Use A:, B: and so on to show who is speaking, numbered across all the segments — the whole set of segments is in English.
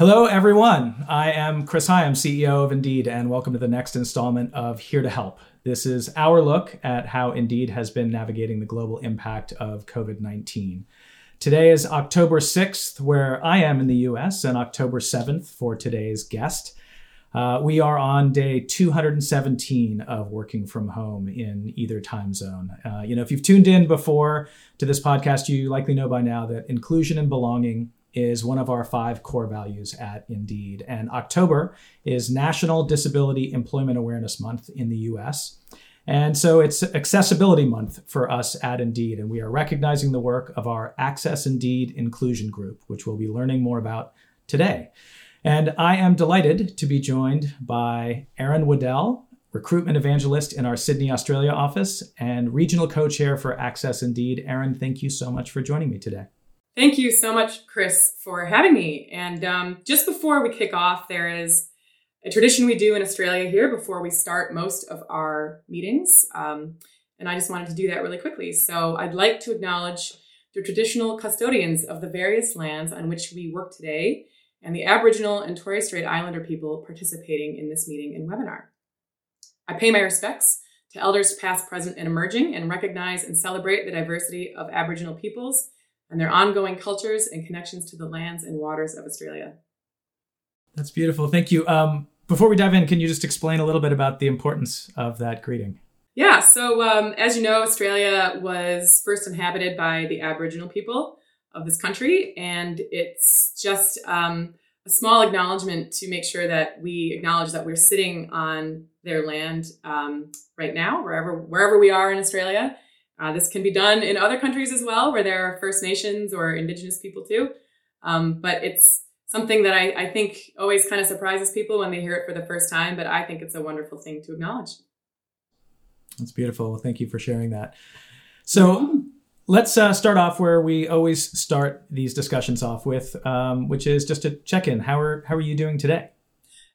A: Hello, everyone. I am Chris Hyams, CEO of Indeed, and welcome to the next installment of Here to Help. This is our look at how Indeed has been navigating the global impact of COVID 19. Today is October 6th, where I am in the US, and October 7th for today's guest. Uh, we are on day 217 of working from home in either time zone. Uh, you know, if you've tuned in before to this podcast, you likely know by now that inclusion and belonging is one of our five core values at Indeed. And October is National Disability Employment Awareness Month in the US. And so it's Accessibility Month for us at Indeed. And we are recognizing the work of our Access Indeed Inclusion Group, which we'll be learning more about today. And I am delighted to be joined by Aaron Waddell, recruitment evangelist in our Sydney, Australia office, and regional co chair for Access Indeed. Aaron, thank you so much for joining me today.
B: Thank you so much, Chris, for having me. And um, just before we kick off, there is a tradition we do in Australia here before we start most of our meetings. Um, and I just wanted to do that really quickly. So I'd like to acknowledge the traditional custodians of the various lands on which we work today and the Aboriginal and Torres Strait Islander people participating in this meeting and webinar. I pay my respects to elders past, present, and emerging and recognize and celebrate the diversity of Aboriginal peoples and their ongoing cultures and connections to the lands and waters of Australia.
A: That's beautiful. Thank you. Um, before we dive in, can you just explain a little bit about the importance of that greeting?
B: Yeah, so um, as you know, Australia was first inhabited by the Aboriginal people of this country, and it's just um, a small acknowledgement to make sure that we acknowledge that we're sitting on their land um, right now, wherever wherever we are in Australia, uh, this can be done in other countries as well, where there are First Nations or Indigenous people too. Um, but it's something that I, I think always kind of surprises people when they hear it for the first time. But I think it's a wonderful thing to acknowledge.
A: That's beautiful. Thank you for sharing that. So let's uh, start off where we always start these discussions off with, um, which is just a check in. How are how are you doing today?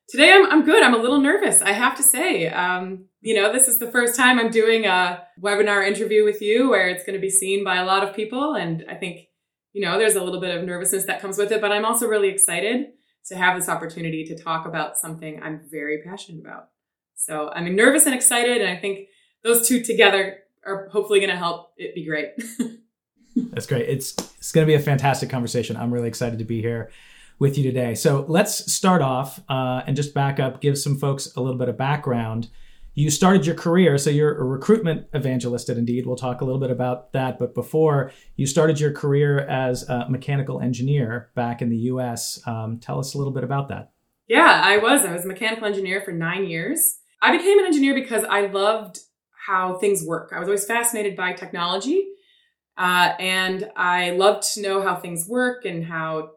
B: Today I'm I'm good. I'm a little nervous, I have to say. Um, you know, this is the first time I'm doing a webinar interview with you where it's going to be seen by a lot of people, and I think you know there's a little bit of nervousness that comes with it, but I'm also really excited to have this opportunity to talk about something I'm very passionate about. So I'm nervous and excited, and I think those two together are hopefully going to help it be great.
A: That's great. It's it's going to be a fantastic conversation. I'm really excited to be here with you today. So let's start off uh, and just back up, give some folks a little bit of background. You started your career, so you're a recruitment evangelist at Indeed. We'll talk a little bit about that. But before you started your career as a mechanical engineer back in the US, um, tell us a little bit about that.
B: Yeah, I was. I was a mechanical engineer for nine years. I became an engineer because I loved how things work. I was always fascinated by technology. Uh, and I loved to know how things work and how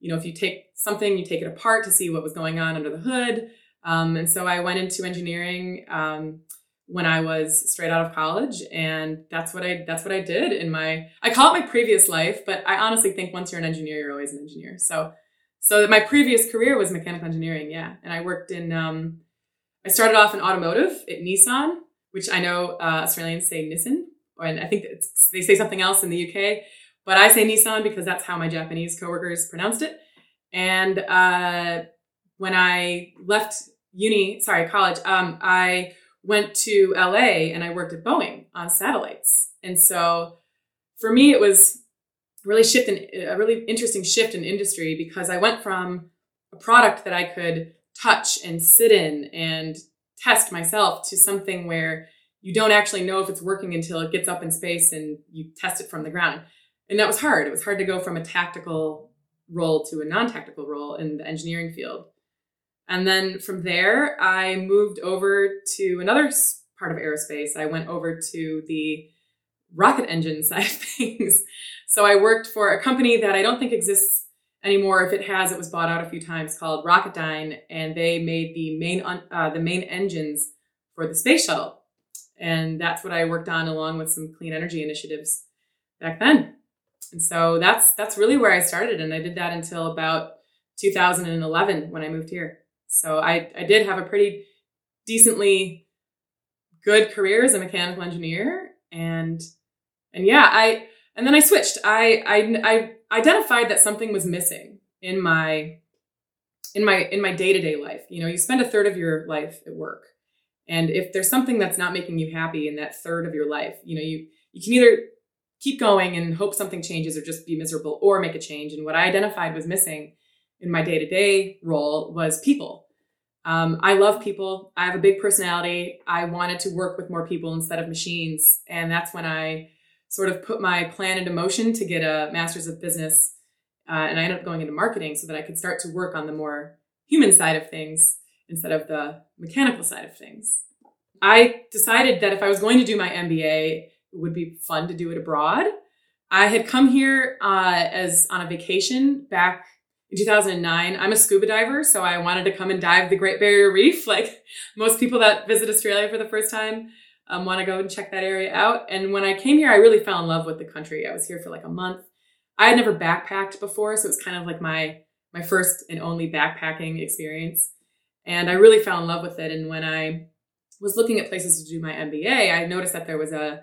B: you know, if you take something, you take it apart to see what was going on under the hood. Um, and so I went into engineering um, when I was straight out of college, and that's what I that's what I did in my I call it my previous life, but I honestly think once you're an engineer, you're always an engineer. So so my previous career was mechanical engineering, yeah, and I worked in um, I started off in automotive at Nissan, which I know uh, Australians say Nissan, and I think they say something else in the UK. But I say Nissan because that's how my Japanese coworkers pronounced it. And uh, when I left uni, sorry, college, um, I went to LA and I worked at Boeing on satellites. And so for me, it was really shift in, a really interesting shift in industry because I went from a product that I could touch and sit in and test myself to something where you don't actually know if it's working until it gets up in space and you test it from the ground and that was hard. It was hard to go from a tactical role to a non-tactical role in the engineering field. And then from there, I moved over to another part of aerospace. I went over to the rocket engine side of things. So I worked for a company that I don't think exists anymore. If it has, it was bought out a few times called Rocketdyne, and they made the main uh, the main engines for the space shuttle. And that's what I worked on along with some clean energy initiatives back then. And so that's that's really where I started, and I did that until about 2011 when I moved here. So I I did have a pretty decently good career as a mechanical engineer, and and yeah, I and then I switched. I I, I identified that something was missing in my in my in my day-to-day life you know you spend a third of your life at work and if there's something that's not making you happy in that third of your life you know you you can either keep going and hope something changes or just be miserable or make a change. And what i identified was missing in my day-to-day role was people. Um, i love people. I have a big personality. I wanted to work with more people instead of machines. And that's when i sort of put my plan into motion to get a master's of business uh, and I ended up going into marketing so that I could start to work on the more human side of things instead of the mechanical side of things. I decided that if I was going to do my MBA, would be fun to do it abroad. I had come here uh, as on a vacation back in 2009. I'm a scuba diver, so I wanted to come and dive the Great Barrier Reef, like most people that visit Australia for the first time um, want to go and check that area out. And when I came here, I really fell in love with the country. I was here for like a month. I had never backpacked before, so it was kind of like my my first and only backpacking experience. And I really fell in love with it. And when I was looking at places to do my MBA, I noticed that there was a,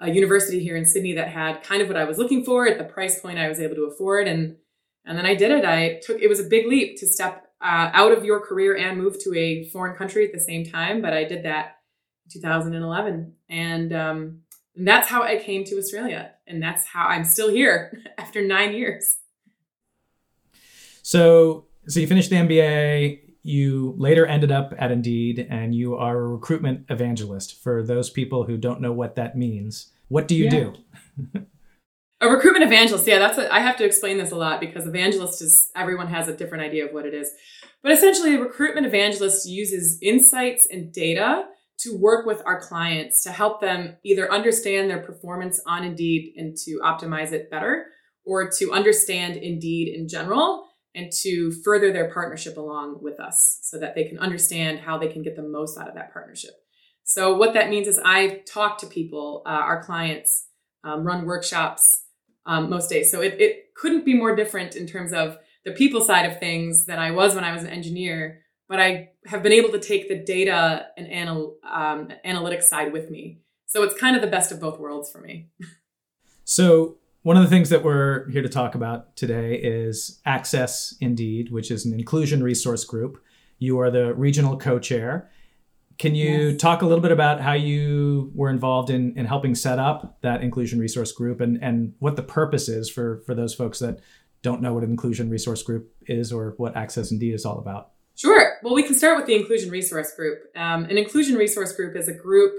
B: a university here in Sydney that had kind of what I was looking for at the price point I was able to afford. And and then I did it. I took it was a big leap to step uh, out of your career and move to a foreign country at the same time, but I did that in 2011. And um, and that's how I came to Australia. And that's how I'm still here after nine years.
A: So, so you finished the MBA. You later ended up at Indeed, and you are a recruitment evangelist. For those people who don't know what that means, what do you yeah. do?
B: a recruitment evangelist, yeah, that's a, I have to explain this a lot because evangelist is everyone has a different idea of what it is. But essentially, a recruitment evangelist uses insights and data to work with our clients to help them either understand their performance on Indeed and to optimize it better, or to understand Indeed in general and to further their partnership along with us so that they can understand how they can get the most out of that partnership. So, what that means is I talk to people, uh, our clients, um, run workshops um, most days. So, it, it couldn't be more different in terms of the people side of things than I was when I was an engineer but I have been able to take the data and anal, um, analytics side with me. So it's kind of the best of both worlds for me.
A: so one of the things that we're here to talk about today is Access Indeed, which is an inclusion resource group. You are the regional co-chair. Can you yes. talk a little bit about how you were involved in, in helping set up that inclusion resource group and, and what the purpose is for, for those folks that don't know what an inclusion resource group is or what Access Indeed is all about?
B: Sure. Well, we can start with the Inclusion Resource Group. Um, an Inclusion Resource Group is a group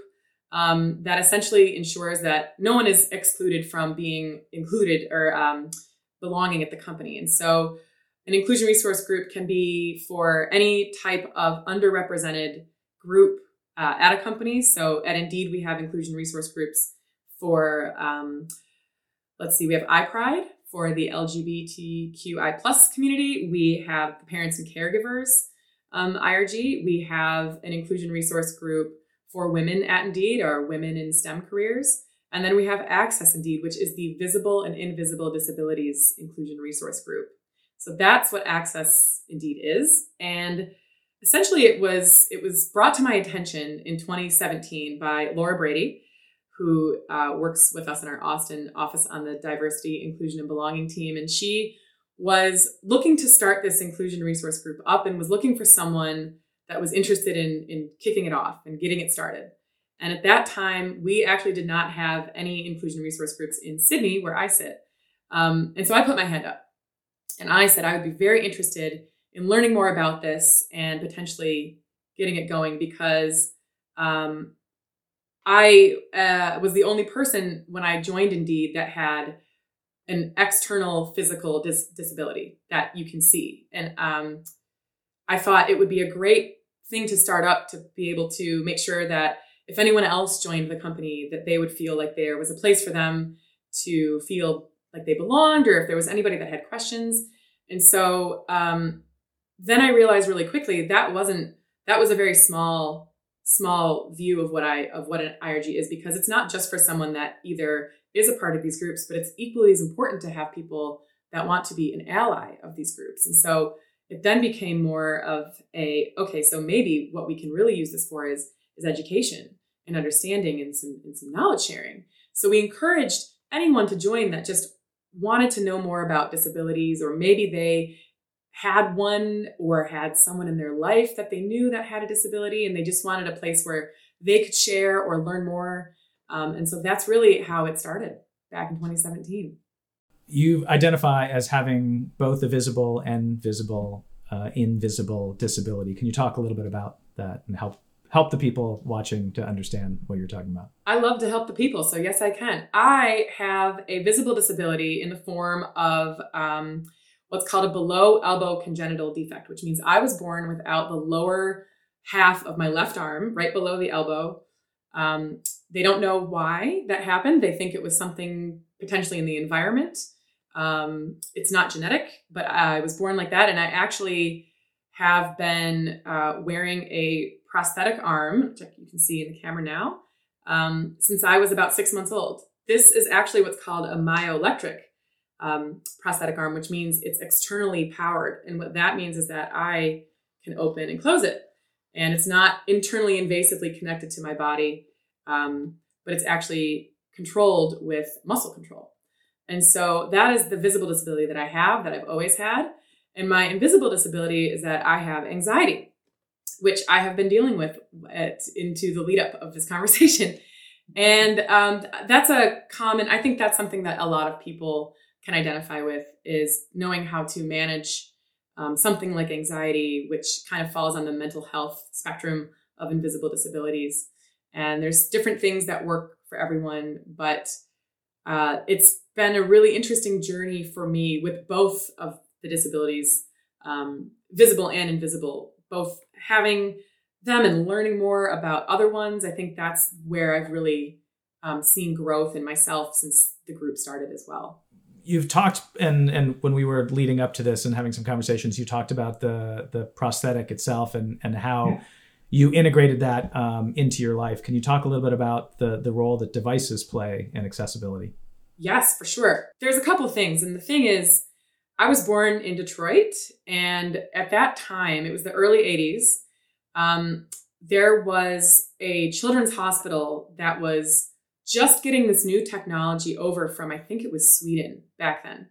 B: um, that essentially ensures that no one is excluded from being included or um, belonging at the company. And so, an Inclusion Resource Group can be for any type of underrepresented group uh, at a company. So, at Indeed, we have Inclusion Resource Groups for, um, let's see, we have iPride for the LGBTQI plus community. We have the parents and caregivers um, IRG. We have an inclusion resource group for women at Indeed or women in STEM careers. And then we have Access Indeed, which is the visible and invisible disabilities inclusion resource group. So that's what Access Indeed is. And essentially it was it was brought to my attention in 2017 by Laura Brady, who uh, works with us in our Austin office on the diversity, inclusion, and belonging team. And she was looking to start this inclusion resource group up and was looking for someone that was interested in, in kicking it off and getting it started. And at that time, we actually did not have any inclusion resource groups in Sydney where I sit. Um, and so I put my hand up and I said I would be very interested in learning more about this and potentially getting it going because um, I uh, was the only person when I joined Indeed that had an external physical dis- disability that you can see. And um, I thought it would be a great thing to start up to be able to make sure that if anyone else joined the company, that they would feel like there was a place for them to feel like they belonged, or if there was anybody that had questions. And so um, then I realized really quickly that wasn't that was a very small small view of what I of what an IRG is because it's not just for someone that either is a part of these groups, but it's equally as important to have people that want to be an ally of these groups. And so it then became more of a okay, so maybe what we can really use this for is is education and understanding and some and some knowledge sharing. So we encouraged anyone to join that just wanted to know more about disabilities or maybe they had one or had someone in their life that they knew that had a disability and they just wanted a place where they could share or learn more. Um, and so that's really how it started back in 2017.
A: You identify as having both a visible and visible, uh, invisible disability. Can you talk a little bit about that and help help the people watching to understand what you're talking about?
B: I love to help the people, so yes, I can. I have a visible disability in the form of um, what's called a below elbow congenital defect, which means I was born without the lower half of my left arm, right below the elbow. Um, they don't know why that happened. They think it was something potentially in the environment. Um, it's not genetic, but I was born like that. And I actually have been uh, wearing a prosthetic arm, which you can see in the camera now, um, since I was about six months old. This is actually what's called a myoelectric um, prosthetic arm, which means it's externally powered. And what that means is that I can open and close it. And it's not internally invasively connected to my body, um, but it's actually controlled with muscle control. And so that is the visible disability that I have, that I've always had. And my invisible disability is that I have anxiety, which I have been dealing with at, into the lead up of this conversation. And um, that's a common, I think that's something that a lot of people can identify with is knowing how to manage um, something like anxiety, which kind of falls on the mental health spectrum of invisible disabilities. And there's different things that work for everyone, but uh, it's been a really interesting journey for me with both of the disabilities, um, visible and invisible, both having them and learning more about other ones. I think that's where I've really um, seen growth in myself since the group started as well
A: you've talked and and when we were leading up to this and having some conversations you talked about the the prosthetic itself and and how yeah. you integrated that um, into your life can you talk a little bit about the the role that devices play in accessibility
B: yes for sure there's a couple things and the thing is i was born in detroit and at that time it was the early 80s um, there was a children's hospital that was just getting this new technology over from, I think it was Sweden back then.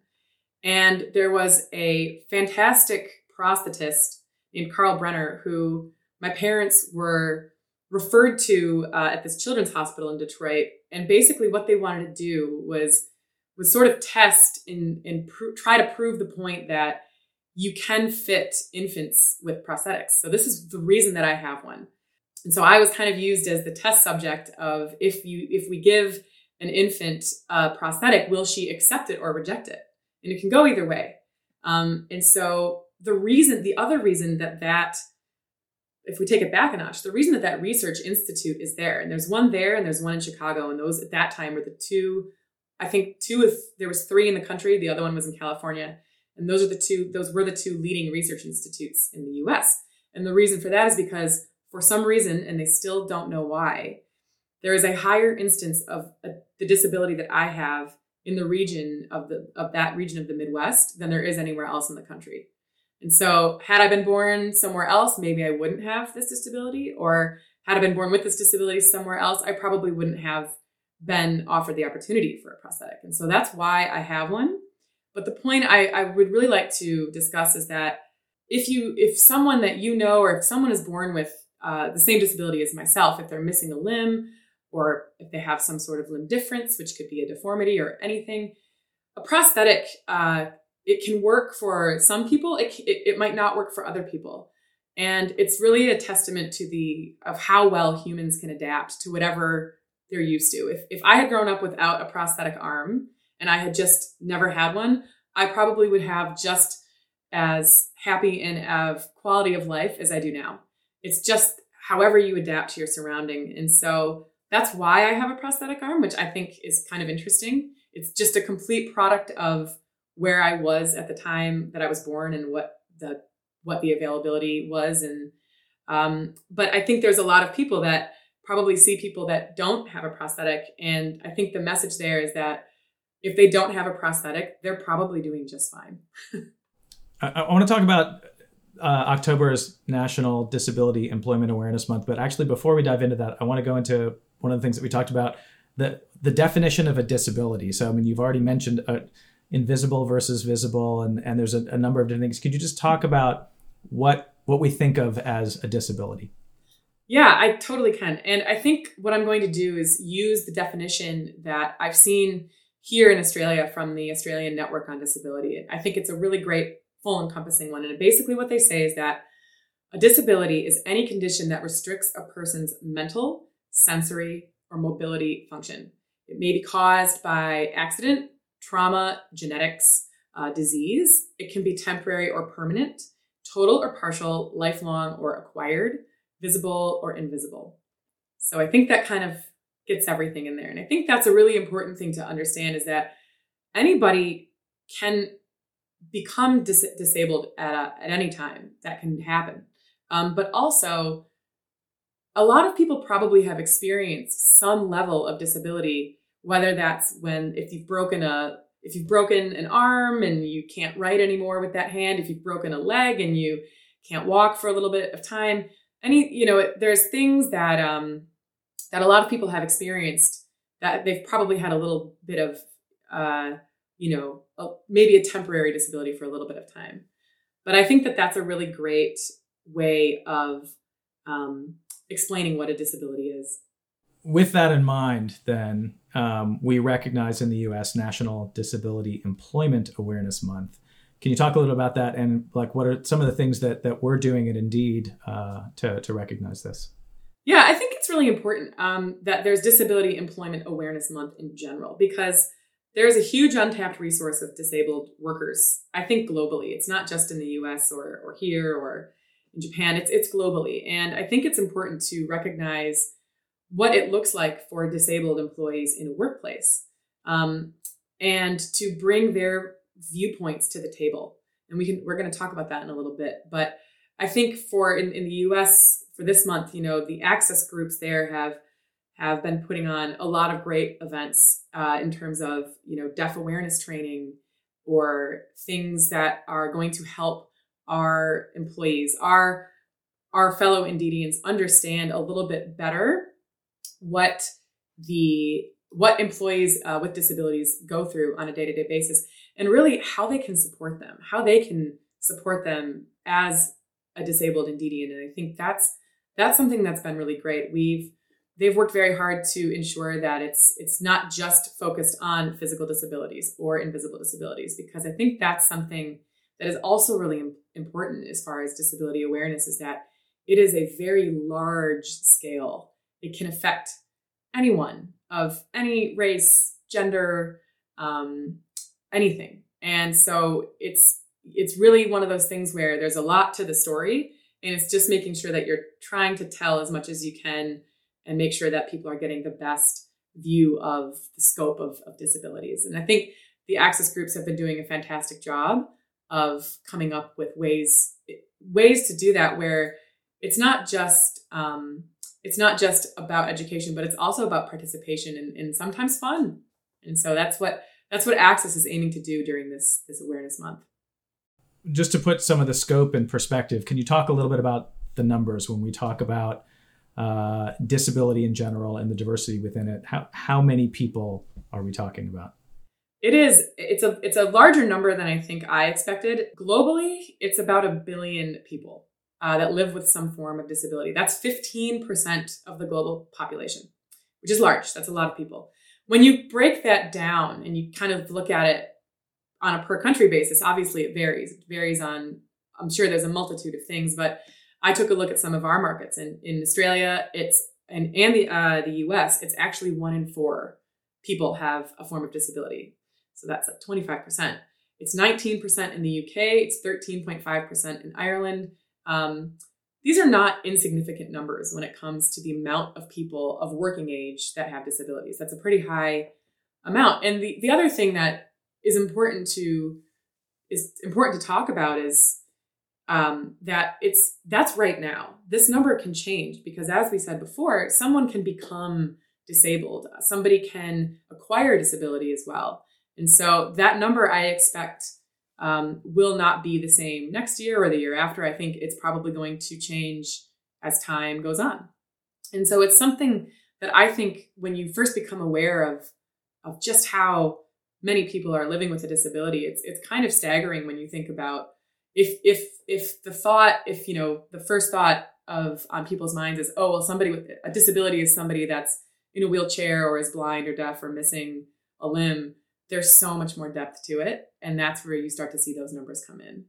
B: And there was a fantastic prosthetist named Carl Brenner who my parents were referred to uh, at this children's hospital in Detroit. And basically, what they wanted to do was was sort of test and, and pr- try to prove the point that you can fit infants with prosthetics. So this is the reason that I have one. And so I was kind of used as the test subject of if you if we give an infant a prosthetic, will she accept it or reject it? And it can go either way. Um, and so the reason, the other reason that that, if we take it back a notch, the reason that that research institute is there, and there's one there and there's one in Chicago, and those at that time were the two, I think two of there was three in the country, the other one was in California, and those are the two, those were the two leading research institutes in the U.S. And the reason for that is because for some reason, and they still don't know why, there is a higher instance of a, the disability that I have in the region of the of that region of the Midwest than there is anywhere else in the country. And so, had I been born somewhere else, maybe I wouldn't have this disability, or had I been born with this disability somewhere else, I probably wouldn't have been offered the opportunity for a prosthetic. And so that's why I have one. But the point I, I would really like to discuss is that if you if someone that you know or if someone is born with uh, the same disability as myself, if they're missing a limb or if they have some sort of limb difference, which could be a deformity or anything, a prosthetic, uh, it can work for some people. It, it, it might not work for other people. And it's really a testament to the of how well humans can adapt to whatever they're used to. If, if I had grown up without a prosthetic arm and I had just never had one, I probably would have just as happy and of quality of life as I do now. It's just however you adapt to your surrounding. And so that's why I have a prosthetic arm, which I think is kind of interesting. It's just a complete product of where I was at the time that I was born and what the what the availability was and um, but I think there's a lot of people that probably see people that don't have a prosthetic and I think the message there is that if they don't have a prosthetic, they're probably doing just fine.
A: I, I want to talk about uh, October is National Disability Employment Awareness Month, but actually, before we dive into that, I want to go into one of the things that we talked about the the definition of a disability. So, I mean, you've already mentioned a, invisible versus visible, and, and there's a, a number of different things. Could you just talk about what what we think of as a disability?
B: Yeah, I totally can. And I think what I'm going to do is use the definition that I've seen here in Australia from the Australian Network on Disability. I think it's a really great, full encompassing one. And basically, what they say is that a disability is any condition that restricts a person's mental, sensory, or mobility function. It may be caused by accident, trauma, genetics, uh, disease. It can be temporary or permanent, total or partial, lifelong or acquired, visible or invisible. So I think that kind of gets everything in there. And I think that's a really important thing to understand is that anybody can become dis- disabled at, a, at any time. That can happen. Um, but also, a lot of people probably have experienced some level of disability, whether that's when if you've broken a if you've broken an arm and you can't write anymore with that hand, if you've broken a leg and you can't walk for a little bit of time, any you know, there's things that um, that a lot of people have experienced that they've probably had a little bit of uh, you know a, maybe a temporary disability for a little bit of time. But I think that that's a really great way of um, explaining what a disability is.
A: With that in mind, then um, we recognize in the U.S. National Disability Employment Awareness Month. Can you talk a little about that and like what are some of the things that that we're doing at Indeed uh, to to recognize this?
B: Yeah, I think it's really important um, that there's Disability Employment Awareness Month in general because there's a huge untapped resource of disabled workers. I think globally, it's not just in the U.S. or or here or in Japan. It's it's globally, and I think it's important to recognize what it looks like for disabled employees in a workplace, um, and to bring their viewpoints to the table. And we can we're going to talk about that in a little bit, but I think for in, in the U.S. for this month, you know, the access groups there have have been putting on a lot of great events uh, in terms of you know deaf awareness training or things that are going to help our employees, our our fellow Indeedians understand a little bit better what the what employees uh, with disabilities go through on a day-to-day basis and really how they can support them how they can support them as a disabled Indeedian and i think that's that's something that's been really great we've they've worked very hard to ensure that it's it's not just focused on physical disabilities or invisible disabilities because i think that's something that is also really important as far as disability awareness is that it is a very large scale. It can affect anyone of any race, gender, um, anything. And so it's it's really one of those things where there's a lot to the story, and it's just making sure that you're trying to tell as much as you can and make sure that people are getting the best view of the scope of, of disabilities. And I think the access groups have been doing a fantastic job of coming up with ways ways to do that where it's not just um, it's not just about education but it's also about participation and, and sometimes fun and so that's what that's what access is aiming to do during this this awareness month
A: just to put some of the scope in perspective can you talk a little bit about the numbers when we talk about uh, disability in general and the diversity within it how, how many people are we talking about
B: it is. It's a it's a larger number than I think I expected. Globally, it's about a billion people uh, that live with some form of disability. That's 15% of the global population, which is large. That's a lot of people. When you break that down and you kind of look at it on a per country basis, obviously it varies. It varies on, I'm sure there's a multitude of things, but I took a look at some of our markets. And in Australia, it's and and the uh, the U.S., it's actually one in four people have a form of disability. So that's like 25%. It's 19% in the UK, it's 13.5% in Ireland. Um, these are not insignificant numbers when it comes to the amount of people of working age that have disabilities. That's a pretty high amount. And the, the other thing that is important to is important to talk about is um, that it's that's right now. This number can change because, as we said before, someone can become disabled. Somebody can acquire disability as well. And so that number I expect um, will not be the same next year or the year after. I think it's probably going to change as time goes on. And so it's something that I think when you first become aware of, of just how many people are living with a disability, it's it's kind of staggering when you think about if if if the thought if you know the first thought of on people's minds is oh well somebody with a disability is somebody that's in a wheelchair or is blind or deaf or missing a limb there's so much more depth to it and that's where you start to see those numbers come in.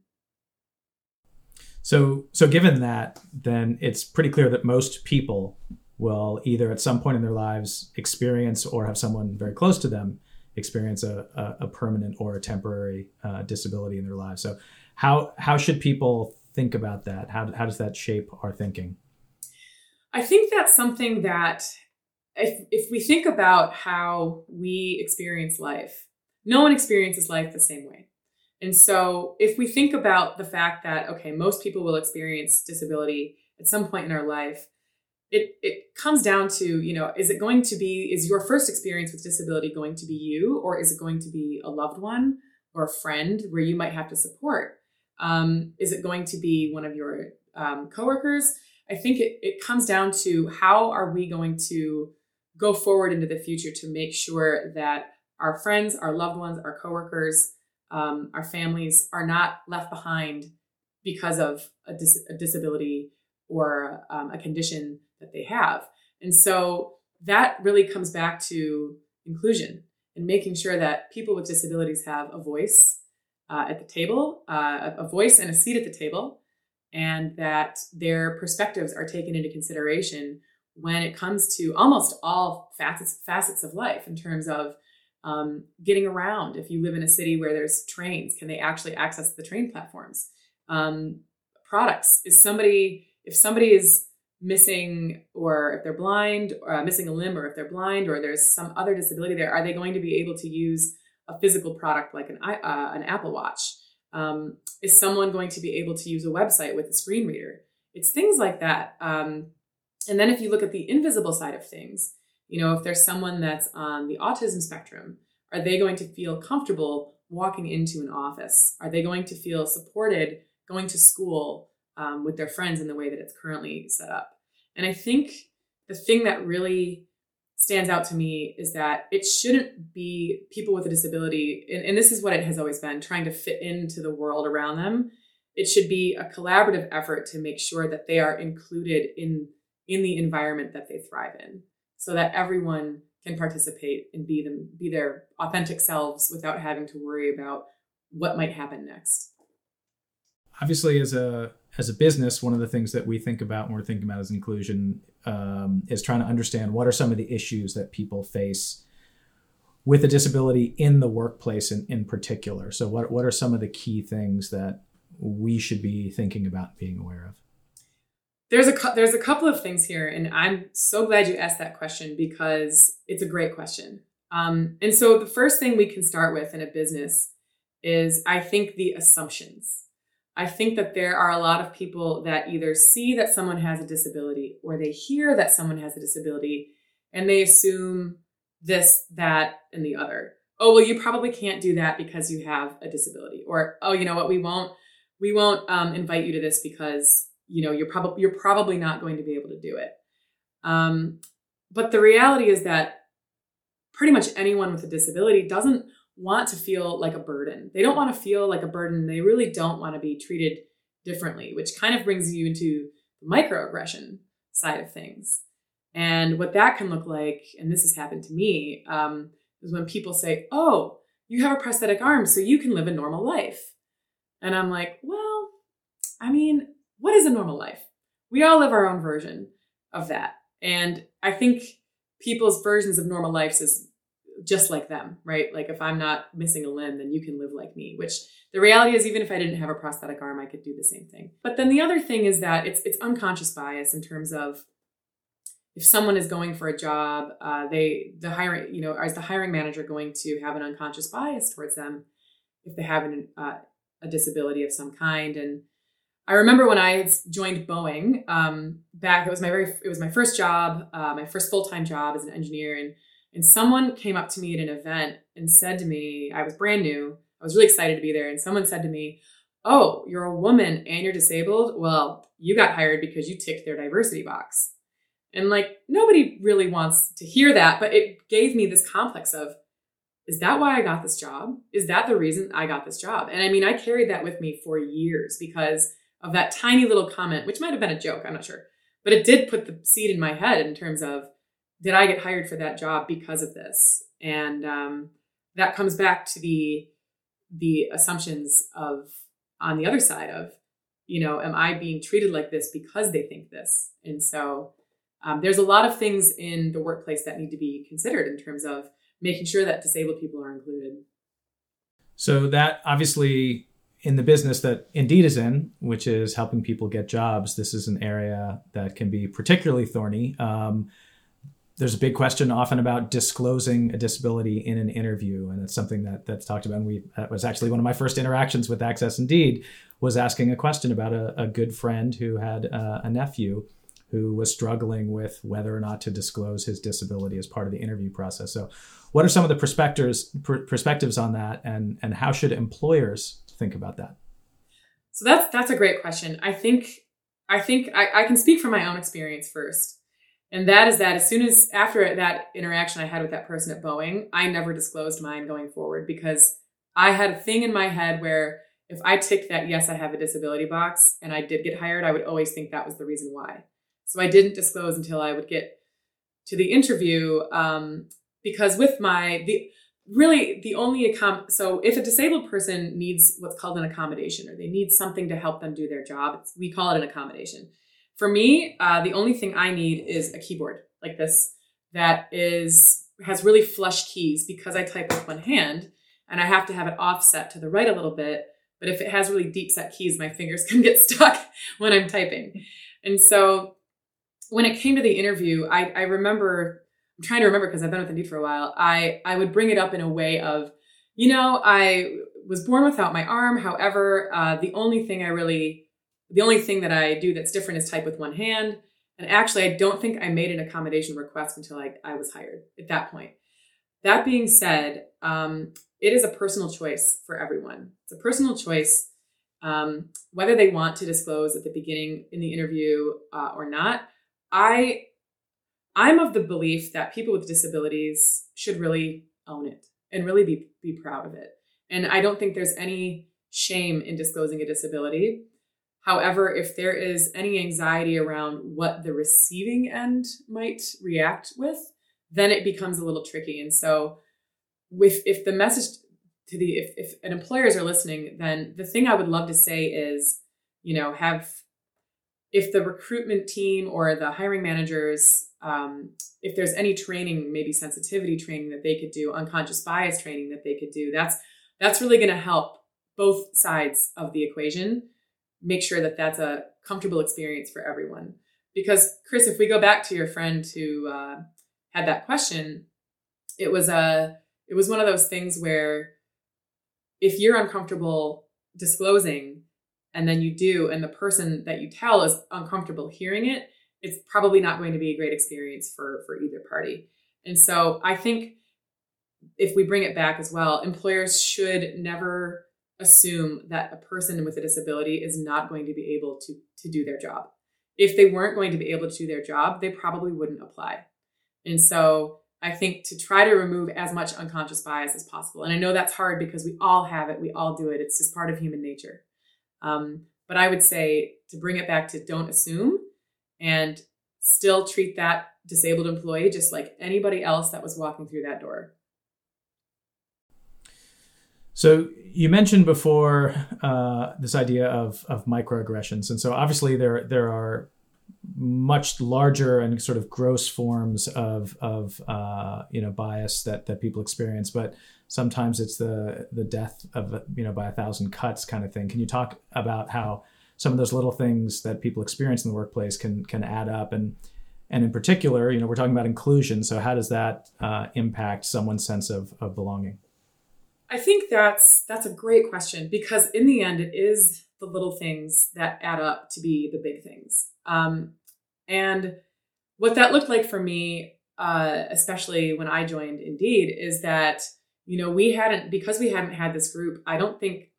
A: So so given that then it's pretty clear that most people will either at some point in their lives experience or have someone very close to them experience a, a, a permanent or a temporary uh, disability in their lives. So how how should people think about that? How, how does that shape our thinking?
B: I think that's something that if, if we think about how we experience life no one experiences life the same way. And so if we think about the fact that, okay, most people will experience disability at some point in our life, it, it comes down to, you know, is it going to be, is your first experience with disability going to be you, or is it going to be a loved one or a friend where you might have to support? Um, is it going to be one of your um, coworkers? I think it, it comes down to how are we going to go forward into the future to make sure that our friends, our loved ones, our coworkers, um, our families are not left behind because of a, dis- a disability or um, a condition that they have. And so that really comes back to inclusion and making sure that people with disabilities have a voice uh, at the table, uh, a voice and a seat at the table, and that their perspectives are taken into consideration when it comes to almost all facets facets of life in terms of um, getting around. If you live in a city where there's trains, can they actually access the train platforms? Um, products. Is somebody if somebody is missing or if they're blind or uh, missing a limb or if they're blind or there's some other disability there are they going to be able to use a physical product like an, uh, an apple watch um, is someone going to be able to use a website with a screen reader it's things like that um, and then if you look at the invisible side of things you know, if there's someone that's on the autism spectrum, are they going to feel comfortable walking into an office? Are they going to feel supported going to school um, with their friends in the way that it's currently set up? And I think the thing that really stands out to me is that it shouldn't be people with a disability, and, and this is what it has always been, trying to fit into the world around them. It should be a collaborative effort to make sure that they are included in in the environment that they thrive in so that everyone can participate and be them be their authentic selves without having to worry about what might happen next.
A: Obviously as a as a business one of the things that we think about when we're thinking about is inclusion um, is trying to understand what are some of the issues that people face with a disability in the workplace in, in particular. So what, what are some of the key things that we should be thinking about being aware of
B: there's a there's a couple of things here, and I'm so glad you asked that question because it's a great question. Um, and so the first thing we can start with in a business is I think the assumptions. I think that there are a lot of people that either see that someone has a disability or they hear that someone has a disability and they assume this, that, and the other. Oh, well, you probably can't do that because you have a disability. Or, oh, you know what, we won't, we won't um, invite you to this because you know you're probably you're probably not going to be able to do it. Um, but the reality is that pretty much anyone with a disability doesn't want to feel like a burden. They don't want to feel like a burden. They really don't want to be treated differently which kind of brings you into the microaggression side of things. And what that can look like and this has happened to me um, is when people say oh you have a prosthetic arm so you can live a normal life. And i'm like well i mean what is a normal life? We all live our own version of that. And I think people's versions of normal lives is just like them, right? Like if I'm not missing a limb, then you can live like me, which the reality is even if I didn't have a prosthetic arm, I could do the same thing. But then the other thing is that it's it's unconscious bias in terms of if someone is going for a job, uh, they the hiring, you know, is the hiring manager going to have an unconscious bias towards them if they have an, uh, a disability of some kind? And I remember when I joined Boeing um, back. It was my very it was my first job, uh, my first full time job as an engineer, and and someone came up to me at an event and said to me, I was brand new. I was really excited to be there, and someone said to me, "Oh, you're a woman and you're disabled. Well, you got hired because you ticked their diversity box." And like nobody really wants to hear that, but it gave me this complex of, is that why I got this job? Is that the reason I got this job? And I mean, I carried that with me for years because of that tiny little comment, which might have been a joke, I'm not sure. But it did put the seed in my head in terms of did I get hired for that job because of this? And um, that comes back to the the assumptions of on the other side of, you know, am I being treated like this because they think this? And so um, there's a lot of things in the workplace that need to be considered in terms of making sure that disabled people are included.
A: So that obviously in the business that Indeed is in, which is helping people get jobs, this is an area that can be particularly thorny. Um, there's a big question often about disclosing a disability in an interview, and it's something that that's talked about. And we that was actually one of my first interactions with Access Indeed was asking a question about a, a good friend who had a nephew who was struggling with whether or not to disclose his disability as part of the interview process. So, what are some of the perspectives pr- perspectives on that, and and how should employers think about that?
B: So that's that's a great question. I think I think I, I can speak from my own experience first, and that is that as soon as after that interaction I had with that person at Boeing, I never disclosed mine going forward because I had a thing in my head where if I ticked that yes I have a disability box and I did get hired, I would always think that was the reason why. So I didn't disclose until I would get to the interview um, because with my the really the only accom so if a disabled person needs what's called an accommodation or they need something to help them do their job we call it an accommodation. For me uh, the only thing i need is a keyboard like this that is has really flush keys because i type with one hand and i have to have it offset to the right a little bit but if it has really deep set keys my fingers can get stuck when i'm typing. And so when it came to the interview, I, I remember, I'm trying to remember because I've been with the Indeed for a while. I, I would bring it up in a way of, you know, I was born without my arm. However, uh, the only thing I really, the only thing that I do that's different is type with one hand. And actually, I don't think I made an accommodation request until I, I was hired at that point. That being said, um, it is a personal choice for everyone. It's a personal choice um, whether they want to disclose at the beginning in the interview uh, or not. I I'm of the belief that people with disabilities should really own it and really be be proud of it. And I don't think there's any shame in disclosing a disability. However, if there is any anxiety around what the receiving end might react with, then it becomes a little tricky. And so with if the message to the if, if an employers are listening, then the thing I would love to say is, you know, have if the recruitment team or the hiring managers um, if there's any training maybe sensitivity training that they could do unconscious bias training that they could do that's that's really going to help both sides of the equation make sure that that's a comfortable experience for everyone. Because chris if we go back to your friend who uh, had that question it was a it was one of those things where if you're uncomfortable disclosing and then you do and the person that you tell is uncomfortable hearing it it's probably not going to be a great experience for for either party. And so i think if we bring it back as well employers should never assume that a person with a disability is not going to be able to to do their job. If they weren't going to be able to do their job they probably wouldn't apply. And so i think to try to remove as much unconscious bias as possible and i know that's hard because we all have it we all do it it's just part of human nature. Um, but I would say to bring it back to don't assume and still treat that disabled employee just like anybody else that was walking through that door.
A: So you mentioned before uh, this idea of of microaggressions, and so obviously there there are much larger and sort of gross forms of of uh, you know bias that that people experience, but sometimes it's the the death of you know by a thousand cuts kind of thing. Can you talk about how some of those little things that people experience in the workplace can can add up and and in particular, you know, we're talking about inclusion. So how does that uh, impact someone's sense of, of belonging?
B: I think that's that's a great question because in the end, it is the little things that add up to be the big things. Um, and what that looked like for me, uh, especially when I joined Indeed, is that you know, we hadn't, because we hadn't had this group, I don't think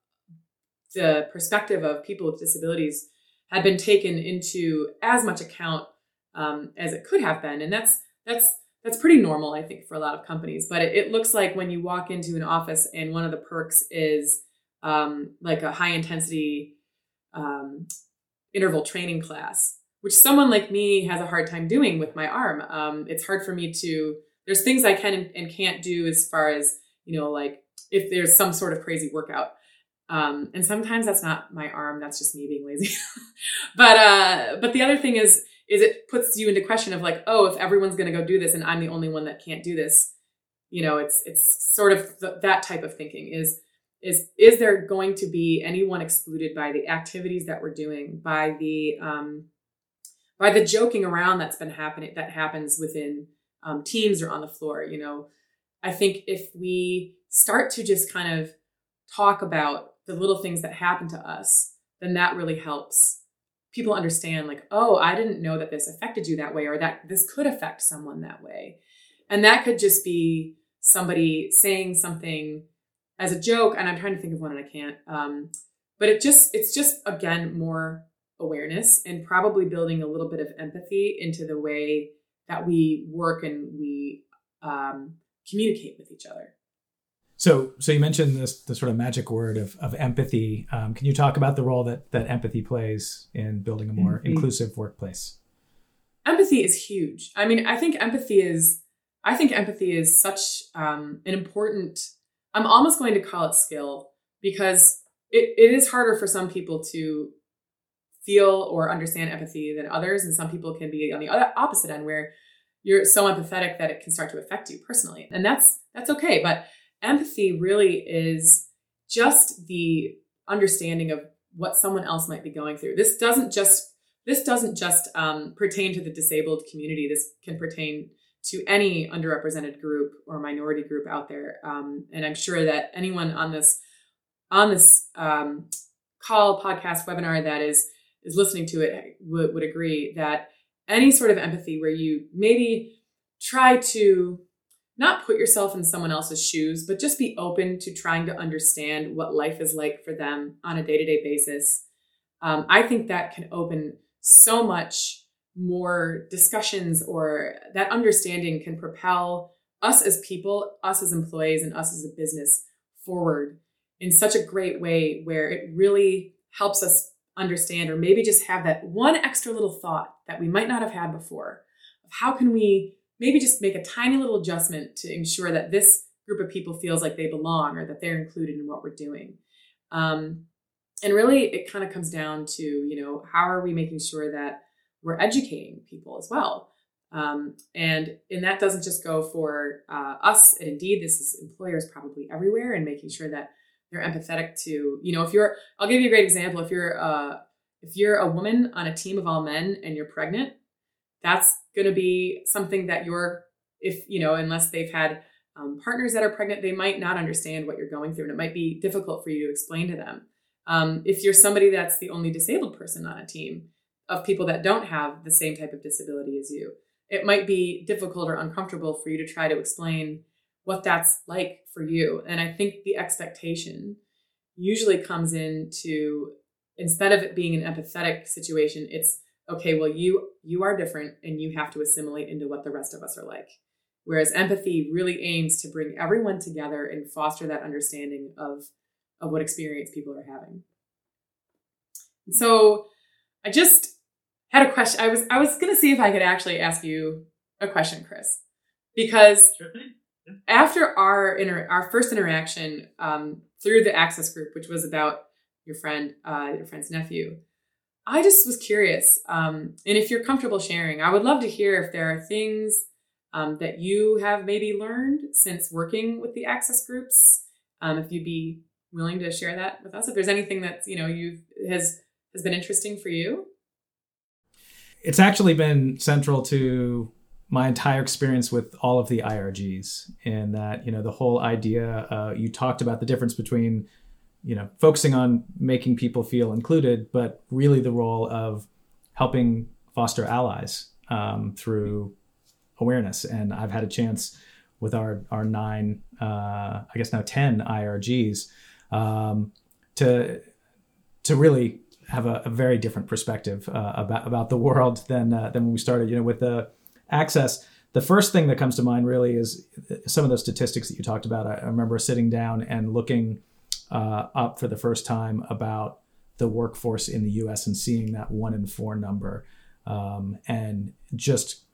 B: the perspective of people with disabilities had been taken into as much account um, as it could have been. And that's, that's, that's pretty normal, I think, for a lot of companies. But it, it looks like when you walk into an office and one of the perks is um, like a high intensity um, interval training class, which someone like me has a hard time doing with my arm. Um, it's hard for me to. There's things I can and can't do as far as you know, like if there's some sort of crazy workout. Um, and sometimes that's not my arm; that's just me being lazy. but uh, but the other thing is is it puts you into question of like, oh, if everyone's going to go do this and I'm the only one that can't do this, you know, it's it's sort of th- that type of thinking is is is there going to be anyone excluded by the activities that we're doing by the um, by the joking around that's been happening that happens within um, teams or on the floor you know i think if we start to just kind of talk about the little things that happen to us then that really helps people understand like oh i didn't know that this affected you that way or that this could affect someone that way and that could just be somebody saying something as a joke, and I'm trying to think of one and I can't. Um, but it just it's just again more awareness and probably building a little bit of empathy into the way that we work and we um, communicate with each other.
A: So, so you mentioned this the sort of magic word of, of empathy. Um, can you talk about the role that that empathy plays in building a more empathy. inclusive workplace?
B: Empathy is huge. I mean, I think empathy is I think empathy is such um, an important I'm almost going to call it skill because it, it is harder for some people to feel or understand empathy than others. And some people can be on the other opposite end where you're so empathetic that it can start to affect you personally. And that's that's okay. But empathy really is just the understanding of what someone else might be going through. This doesn't just this doesn't just um, pertain to the disabled community. This can pertain to any underrepresented group or minority group out there. Um, and I'm sure that anyone on this on this um, call, podcast, webinar that is is listening to it would, would agree that any sort of empathy where you maybe try to not put yourself in someone else's shoes, but just be open to trying to understand what life is like for them on a day to day basis. Um, I think that can open so much more discussions or that understanding can propel us as people, us as employees, and us as a business forward in such a great way where it really helps us understand or maybe just have that one extra little thought that we might not have had before of how can we maybe just make a tiny little adjustment to ensure that this group of people feels like they belong or that they're included in what we're doing um, and really it kind of comes down to you know how are we making sure that we're educating people as well. Um, and and that doesn't just go for uh, us and Indeed. This is employers probably everywhere, and making sure that they're empathetic to you know if you're. I'll give you a great example. If you're uh, if you're a woman on a team of all men and you're pregnant, that's going to be something that you're if you know unless they've had um, partners that are pregnant, they might not understand what you're going through, and it might be difficult for you to explain to them. Um, if you're somebody that's the only disabled person on a team, of people that don't have the same type of disability as you. It might be difficult or uncomfortable for you to try to explain what that's like for you. And I think the expectation usually comes into instead of it being an empathetic situation, it's okay, well you you are different and you have to assimilate into what the rest of us are like. Whereas empathy really aims to bring everyone together and foster that understanding of of what experience people are having. So I just had a question. I was I was gonna see if I could actually ask you a question, Chris, because sure yeah. after our inter- our first interaction um, through the Access group, which was about your friend uh, your friend's nephew, I just was curious. Um, and if you're comfortable sharing, I would love to hear if there are things um, that you have maybe learned since working with the Access groups. Um, if you'd be willing to share that with us, if there's anything that you know you has has been interesting for you
A: it's actually been central to my entire experience with all of the IRGs in that, you know, the whole idea, uh, you talked about the difference between, you know, focusing on making people feel included, but really the role of helping foster allies um, through awareness. And I've had a chance with our, our nine, uh, I guess now 10 IRGs um, to, to really have a, a very different perspective uh, about about the world than uh, than when we started. You know, with the access, the first thing that comes to mind really is some of those statistics that you talked about. I, I remember sitting down and looking uh, up for the first time about the workforce in the U.S. and seeing that one in four number, um, and just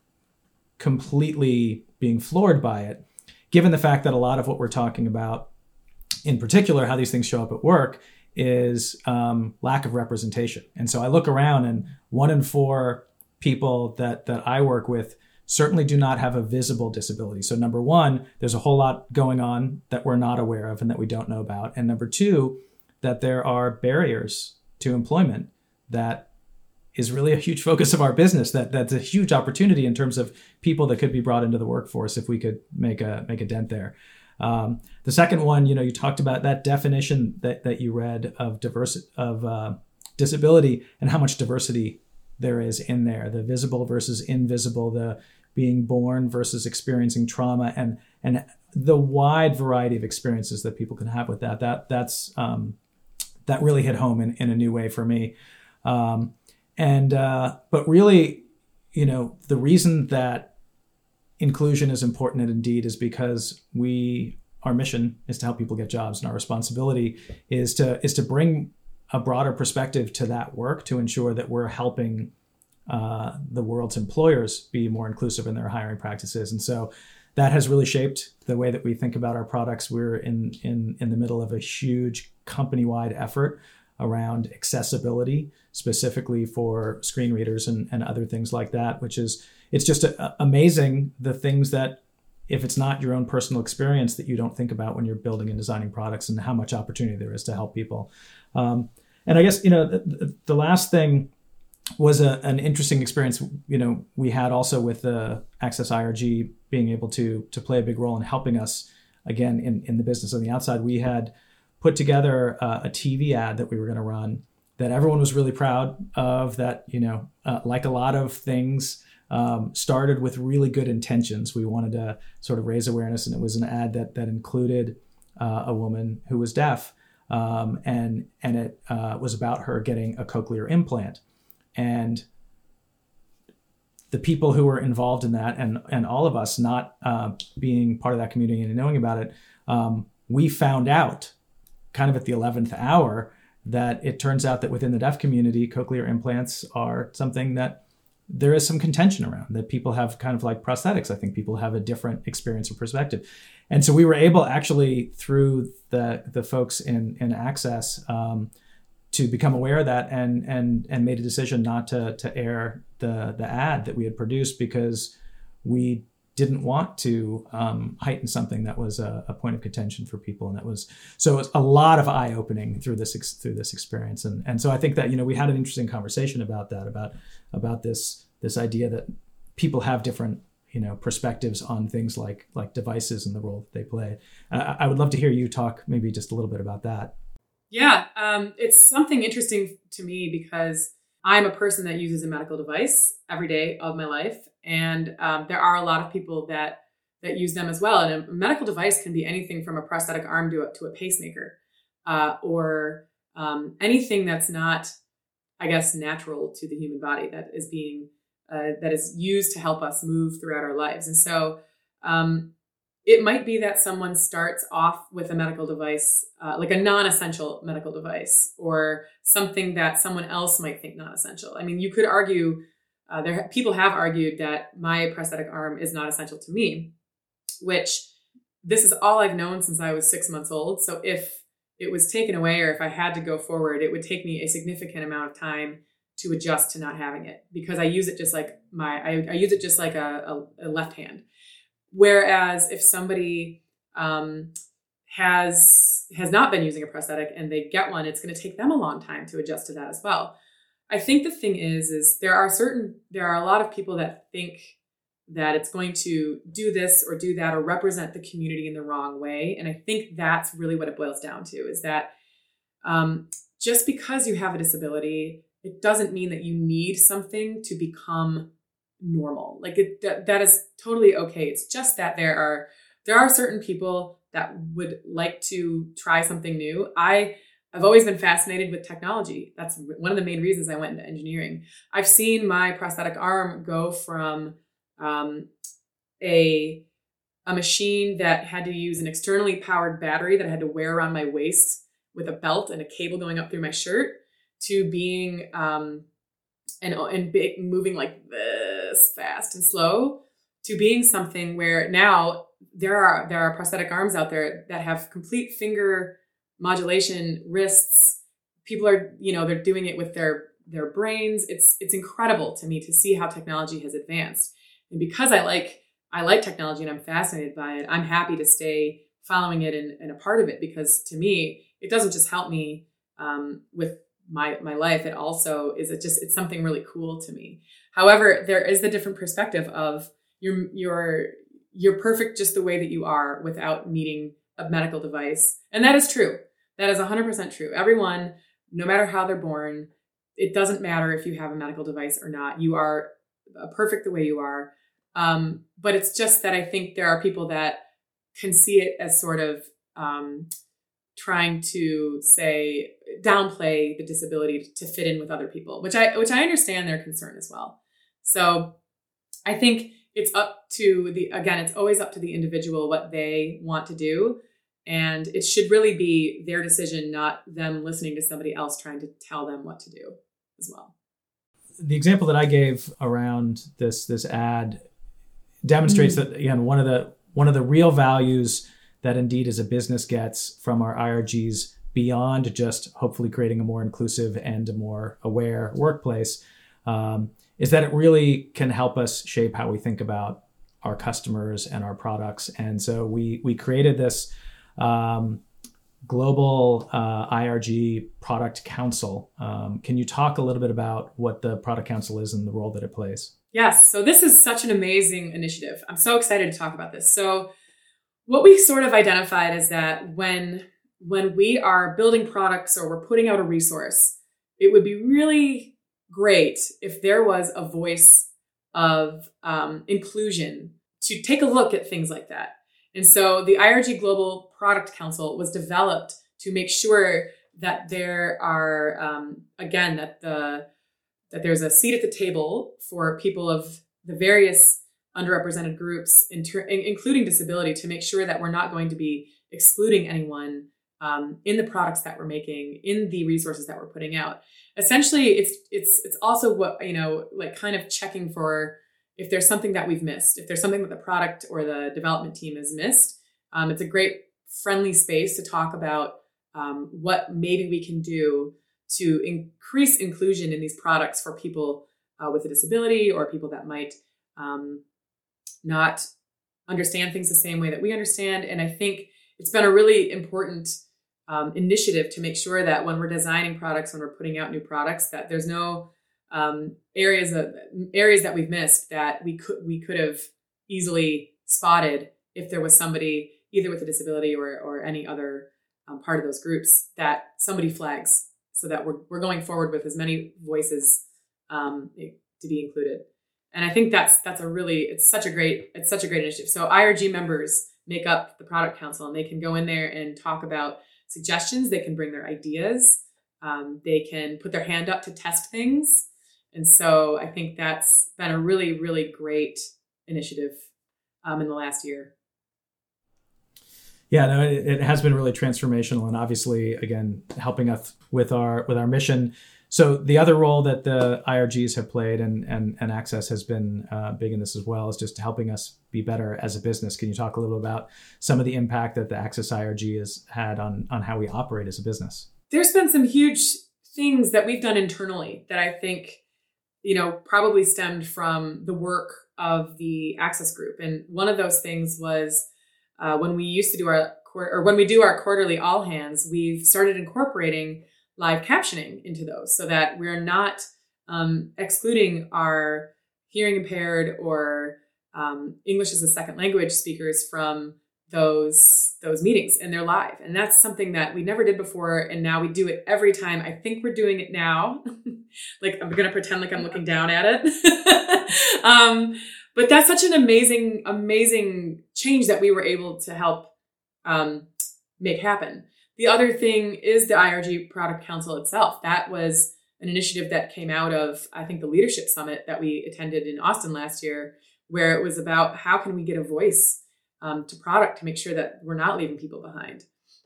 A: completely being floored by it. Given the fact that a lot of what we're talking about, in particular, how these things show up at work, is um, lack of representation. And so I look around, and one in four people that that I work with certainly do not have a visible disability. So number one, there's a whole lot going on that we're not aware of and that we don't know about. And number two, that there are barriers to employment that is really a huge focus of our business that that's a huge opportunity in terms of people that could be brought into the workforce if we could make a make a dent there um, the second one you know you talked about that definition that, that you read of diversity of uh, disability and how much diversity there is in there the visible versus invisible the being born versus experiencing trauma and and the wide variety of experiences that people can have with that that that's um, that really hit home in, in a new way for me. Um, and uh, but really you know the reason that inclusion is important and indeed is because we our mission is to help people get jobs and our responsibility is to is to bring a broader perspective to that work to ensure that we're helping uh, the world's employers be more inclusive in their hiring practices. And so that has really shaped the way that we think about our products. We're in in in the middle of a huge company-wide effort around accessibility, specifically for screen readers and, and other things like that, which is it's just a, amazing the things that if it's not your own personal experience that you don't think about when you're building and designing products and how much opportunity there is to help people. Um, and I guess you know the, the last thing was a, an interesting experience. You know, we had also with the Access IRG being able to to play a big role in helping us again in in the business on the outside. We had put together a, a TV ad that we were going to run that everyone was really proud of. That you know, uh, like a lot of things. Um, started with really good intentions. We wanted to sort of raise awareness, and it was an ad that that included uh, a woman who was deaf, um, and and it uh, was about her getting a cochlear implant and the people who were involved in that and and all of us not uh, being part of that community and knowing about it um, we found out kind of at the 11th hour that it turns out that within the deaf community cochlear implants are something that there is some contention around that people have kind of like prosthetics. I think people have a different experience or perspective. And so we were able actually through the the folks in in access um, to become aware of that and and and made a decision not to to air the the ad that we had produced because we didn't want to um, heighten something that was a, a, point of contention for people, and that was so it was a lot of eye opening through this ex, through this experience, and and so I think that you know we had an interesting conversation about that about about this this idea that people have different you know perspectives on things like like devices and the role that they play. I would love to hear you talk maybe just a little bit about that.
B: Yeah, um, it's something interesting to me because I'm a person that uses a medical device every day of my life, and um, there are a lot of people that that use them as well. And a medical device can be anything from a prosthetic arm to a, to a pacemaker, uh, or um, anything that's not, I guess, natural to the human body that is being uh, that is used to help us move throughout our lives. And so, um, it might be that someone starts off with a medical device, uh, like a non essential medical device, or something that someone else might think non essential. I mean, you could argue, uh, there people have argued that my prosthetic arm is not essential to me, which this is all I've known since I was six months old. So if it was taken away or if I had to go forward, it would take me a significant amount of time to adjust to not having it because I use it just like my I, I use it just like a, a, a left hand. Whereas if somebody um, has has not been using a prosthetic and they get one, it's going to take them a long time to adjust to that as well. I think the thing is, is there are certain there are a lot of people that think that it's going to do this or do that or represent the community in the wrong way, and I think that's really what it boils down to is that um, just because you have a disability, it doesn't mean that you need something to become normal. Like it, that, that is totally okay. It's just that there are there are certain people that would like to try something new. I I've always been fascinated with technology. That's one of the main reasons I went into engineering. I've seen my prosthetic arm go from um, a a machine that had to use an externally powered battery that I had to wear around my waist with a belt and a cable going up through my shirt to being um, and and big, moving like this fast and slow to being something where now there are there are prosthetic arms out there that have complete finger modulation wrists. People are you know they're doing it with their their brains. It's it's incredible to me to see how technology has advanced. And because i like i like technology and i'm fascinated by it i'm happy to stay following it and, and a part of it because to me it doesn't just help me um, with my my life it also is it just it's something really cool to me. However there is the different perspective of you're you're you're perfect just the way that you are without needing a medical device. And that is true. That is 100% true. Everyone no matter how they're born it doesn't matter if you have a medical device or not. You are perfect the way you are. Um, but it's just that i think there are people that can see it as sort of um, trying to say downplay the disability to fit in with other people, which I which I understand their concern as well. So I think it's up to the again, it's always up to the individual what they want to do. And it should really be their decision, not them listening to somebody else trying to tell them what to do as well.
A: The example that I gave around this this ad demonstrates mm-hmm. that again one of the one of the real values that Indeed as a business gets from our IRGs beyond just hopefully creating a more inclusive and a more aware workplace um, is that it really can help us shape how we think about our customers and our products. And so we we created this um, global uh, IRG product council. Um, can you talk a little bit about what the product council is and the role that it plays?
B: Yes. So this is such an amazing initiative. I'm so excited to talk about this. So what we sort of identified is that when when we are building products or we're putting out a resource, it would be really great if there was a voice of um, inclusion to take a look at things like that. And so the IRG Global Product Council was developed to make sure that there are um, again that the that there's a seat at the table for people of the various underrepresented groups, ter- including disability, to make sure that we're not going to be excluding anyone um, in the products that we're making, in the resources that we're putting out. Essentially, it's it's it's also what you know, like kind of checking for if there's something that we've missed, if there's something that the product or the development team has missed. Um, it's a great friendly space to talk about um, what maybe we can do to increase inclusion in these products for people uh, with a disability or people that might um, not understand things the same way that we understand. And I think it's been a really important um, initiative to make sure that when we're designing products, when we're putting out new products, that there's no um, areas of areas that we've missed that we could we could have easily spotted if there was somebody either with a disability or or any other um, part of those groups that somebody flags so that we're we're going forward with as many voices um, to be included and i think that's that's a really it's such a great it's such a great initiative. So irg members make up the product council and they can go in there and talk about suggestions. They can bring their ideas. Um, they can put their hand up to test things. And so i think that's been a really really great initiative um, in the last year.
A: Yeah no it, it has been really transformational and obviously again helping us with our with our mission so the other role that the IRGs have played and and, and Access has been uh, big in this as well is just helping us be better as a business. Can you talk a little about some of the impact that the Access IRG has had on on how we operate as a business?
B: There's been some huge things that we've done internally that I think you know probably stemmed from the work of the Access Group, and one of those things was uh, when we used to do our or when we do our quarterly all hands, we've started incorporating live captioning into those so that we're not um, excluding our hearing impaired or um, English as a second language speakers from those those meetings and they're live. And that's something that we never did before and now we do it every time. I think we're doing it now. Like i'm gonna pretend like i'm looking down at it. Um, but that's such an amazing amazing change that we were able to help um, make happen the other thing is the IRG Product Council itself. That was an initiative that came out of, I think, the Leadership Summit that we attended in Austin last year, where it was about how can we get a voice um, to product to make sure that we're not leaving people behind.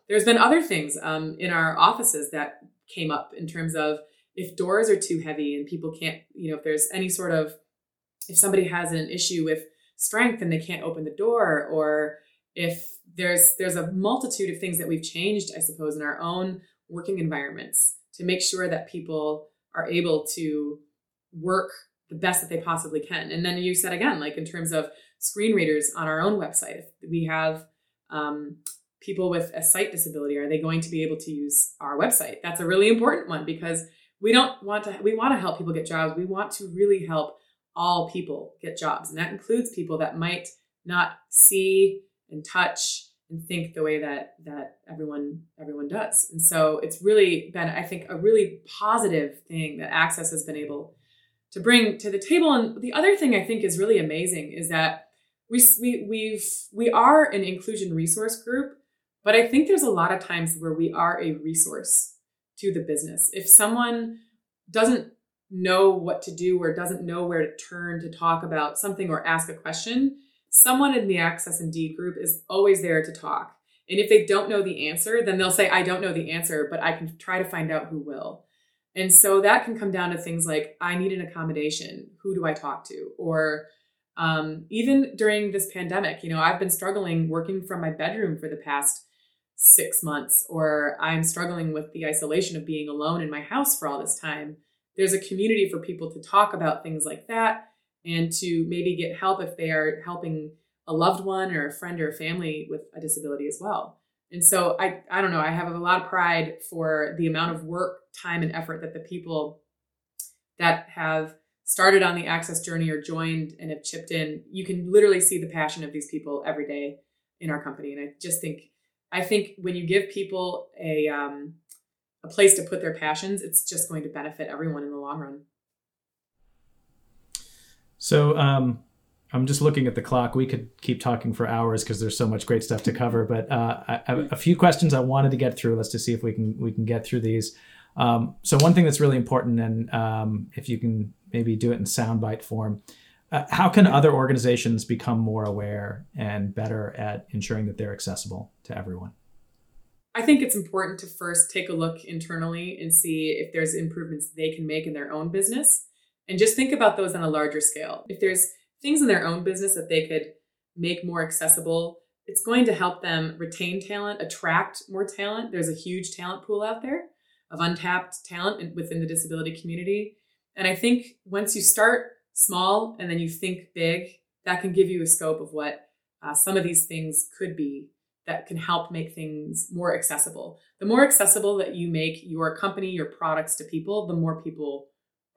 B: There's been other things um, in our offices that came up in terms of if doors are too heavy and people can't, you know, if there's any sort of, if somebody has an issue with strength and they can't open the door, or if there's there's a multitude of things that we've changed, I suppose, in our own working environments to make sure that people are able to work the best that they possibly can. And then you said again, like in terms of screen readers on our own website, if we have um, people with a sight disability, are they going to be able to use our website? That's a really important one because we don't want to, we want to help people get jobs. We want to really help all people get jobs. And that includes people that might not see and touch and think the way that that everyone everyone does. And so it's really been, I think, a really positive thing that Access has been able to bring to the table. And the other thing I think is really amazing is that we we we've we are an inclusion resource group, but I think there's a lot of times where we are a resource to the business. If someone doesn't know what to do or doesn't know where to turn to talk about something or ask a question, someone in the Access Indeed group is always there to talk. And if they don't know the answer, then they'll say, I don't know the answer, but I can try to find out who will. And so that can come down to things like, I need an accommodation. Who do I talk to? Or um, even during this pandemic, you know, I've been struggling working from my bedroom for the past six months, or I'm struggling with the isolation of being alone in my house for all this time. There's a community for people to talk about things like that and to maybe get help if they are helping a loved one or a friend or a family with a disability as well. And so I, I don't know, I have a lot of pride for the amount of work, time, and effort that the people that have started on the access journey or joined and have chipped in. You can literally see the passion of these people every day in our company. And I just think, I think when you give people a um, a place to put their passions, it's just going to benefit everyone in the long run.
A: So um, I'm just looking at the clock. We could keep talking for hours because there's so much great stuff to cover. But uh, I, I, a few questions I wanted to get through. Let's just see if we can we can get through these. Um, so one thing that's really important, and um, if you can maybe do it in soundbite form, uh, how can other organizations become more aware and better at ensuring that they're accessible to everyone?
B: I think it's important to first take a look internally and see if there's improvements they can make in their own business and just think about those on a larger scale. If there's things in their own business that they could make more accessible, it's going to help them retain talent, attract more talent. There's a huge talent pool out there of untapped talent within the disability community. And I think once you start small and then you think big, that can give you a scope of what uh, some of these things could be that can help make things more accessible. The more accessible that you make your company, your products to people, the more people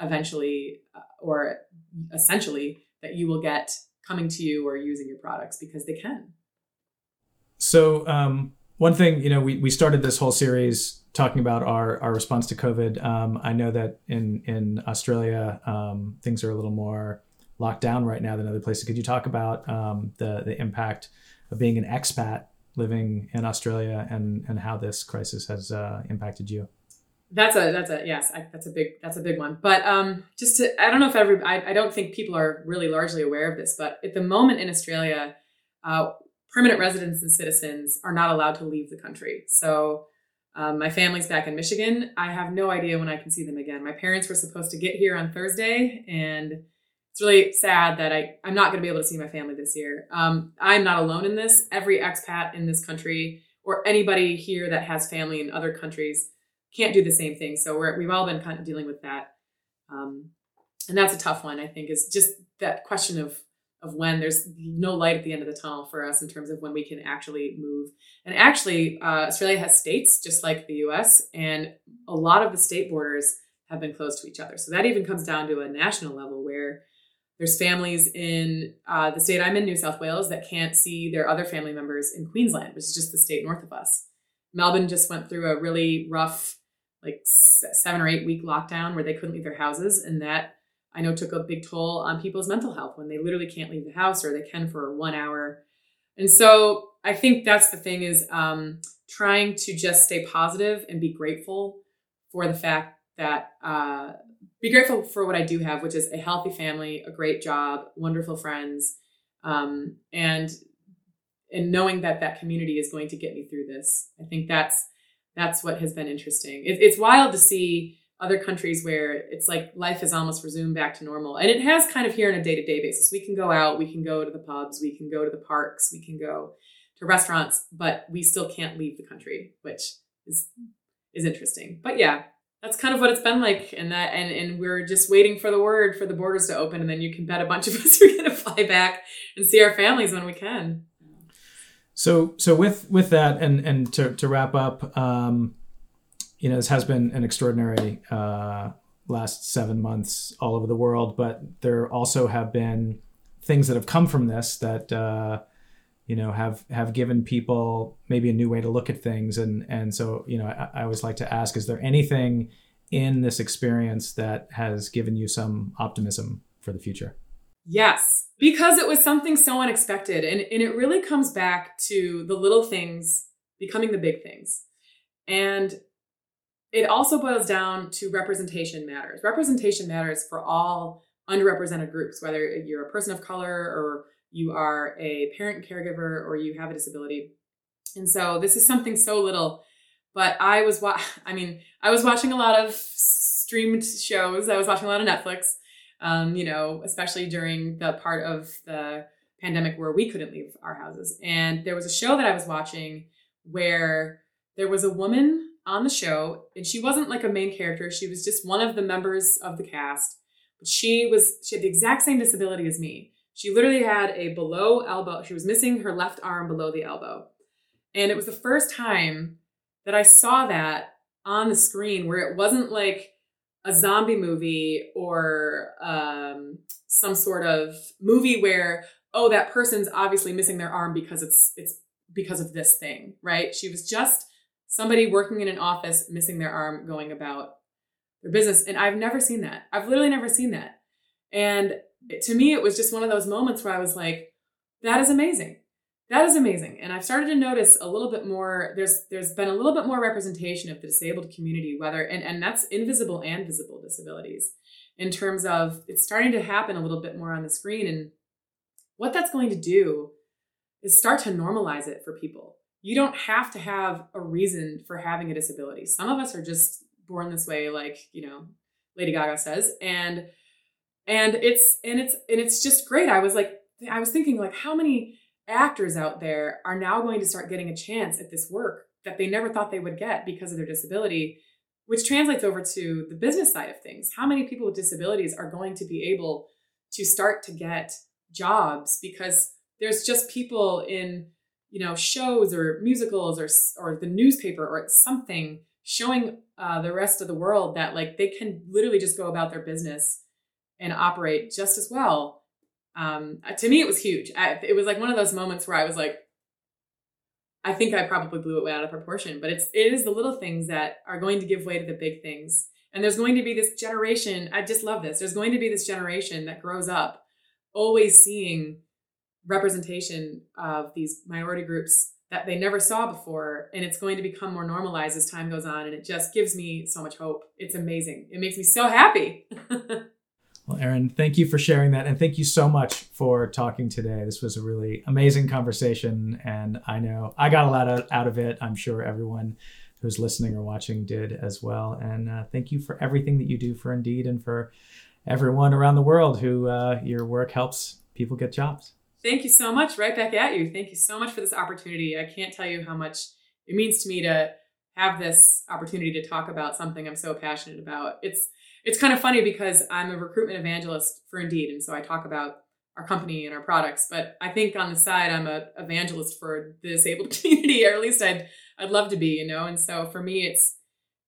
B: eventually uh, or essentially that you will get coming to you or using your products because they can.
A: So, um, one thing, you know, we, we started this whole series talking about our, our response to COVID. Um, I know that in, in Australia, um, things are a little more locked down right now than other places. Could you talk about um, the, the impact of being an expat living in Australia and, and how this crisis has uh, impacted you?
B: That's a that's a yes I, that's a big that's a big one. But um, just to I don't know if every I, I don't think people are really largely aware of this, but at the moment in Australia, uh, permanent residents and citizens are not allowed to leave the country. So um, my family's back in Michigan. I have no idea when I can see them again. My parents were supposed to get here on Thursday, and it's really sad that I I'm not going to be able to see my family this year. Um, I'm not alone in this. Every expat in this country or anybody here that has family in other countries can't do the same thing. So we're, we've all been kind of dealing with that. Um, and that's a tough one, I think, is just that question of of when there's no light at the end of the tunnel for us in terms of when we can actually move. And actually, uh, Australia has states just like the US, and a lot of the state borders have been closed to each other. So that even comes down to a national level where there's families in uh, the state I'm in, New South Wales, that can't see their other family members in Queensland, which is just the state north of us. Melbourne just went through a really rough, like seven or eight week lockdown where they couldn't leave their houses. And that I know took a big toll on people's mental health when they literally can't leave the house or they can for one hour. And so I think that's the thing is um, trying to just stay positive and be grateful for the fact that uh, be grateful for what I do have, which is a healthy family, a great job, wonderful friends, um, and and knowing that that community is going to get me through this. I think that's that's what has been interesting. It, it's wild to see other countries where it's like life has almost resumed back to normal, and it has kind of here on a day to day basis. We can go out, we can go to the pubs, we can go to the parks, we can go to restaurants, but we still can't leave the country, which is is interesting. But yeah, that's kind of what it's been like and that and and we're just waiting for the word for the borders to open and then you can bet a bunch of us are going to fly back and see our families when we can
A: so so with with that and and to, to wrap up um you know this has been an extraordinary uh last seven months all over the world but there also have been things that have come from this that uh you know have have given people maybe a new way to look at things. And and so you know I, I, always like to ask is there anything in this experience that has given you some optimism for the future
B: yes because it was something so unexpected and, and it really comes back to the little things becoming the big things and it also boils down to representation matters representation matters for all underrepresented groups whether you're a person of color or you are a parent caregiver or you have a disability. And so this is something so little, but I was wa- I mean, I was watching a lot of streamed shows. I was watching a lot of Netflix. Um, you know, especially during the part of the pandemic where we couldn't leave our houses. And there was a show that I was watching where there was a woman on the show, and she wasn't like a main character. She was just one of the members of the cast. But she was she had the exact same disability as me. She literally had a below elbow. She was missing her left arm below the elbow. And it was the first time that I saw that on the screen where it wasn't like a zombie movie or um, some sort of movie where oh that person's obviously missing their arm because it's it's because of this thing right? She was just somebody working in an office missing their arm going about their business. And i've never seen that. I've literally never seen that. And to me, it was just one of those moments where I was like, that is amazing. That is amazing. And I've started to notice a little bit more, there's there's been a little bit more representation of the disabled community, whether and, and that's invisible and visible disabilities, in terms of it's starting to happen a little bit more on the screen. And what that's going to do is start to normalize it for people. You don't have to have a reason for having a disability. Some of us are just born this way, like, you know, Lady Gaga says. And and it's and it's and it's just great i was like i was thinking like how many actors out there are now going to start getting a chance at this work that they never thought they would get because of their disability which translates over to the business side of things how many people with disabilities are going to be able to start to get jobs because there's just people in you know shows or musicals or or the newspaper or something showing uh, the rest of the world that like they can literally just go about their business and operate just as well. Um, to me, it was huge. I, it was like one of those moments where I was like, I think I probably blew it way out of proportion, but it's it is the little things that are going to give way to the big things. And there's going to be this generation. I just love this. There's going to be this generation that grows up always seeing representation of these minority groups that they never saw before and it's going to become more normalized as time goes on and it just gives me so much hope it's amazing it makes me so happy
A: Well, Erin, thank you for sharing that. And thank you so much for talking today. This was a really amazing conversation. And I know I got a lot out of it. I'm sure everyone who's listening or watching did as well. And uh, thank you for everything that you do for Indeed and for everyone around the world who uh, your work helps people get jobs.
B: Thank you so much. Right back at you. Thank you so much for this opportunity. I can't tell you how much it means to me to have this opportunity to talk about something I'm so passionate about. It's it's kind of funny because I'm a recruitment evangelist for Indeed, and so I talk about our company and our products. But I think on the side, I'm a evangelist for the disabled community, or at least I'd I'd love to be, you know. And so for me, it's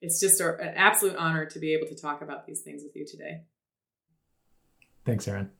B: it's just a, an absolute honor to be able to talk about these things with you today.
A: Thanks, Erin.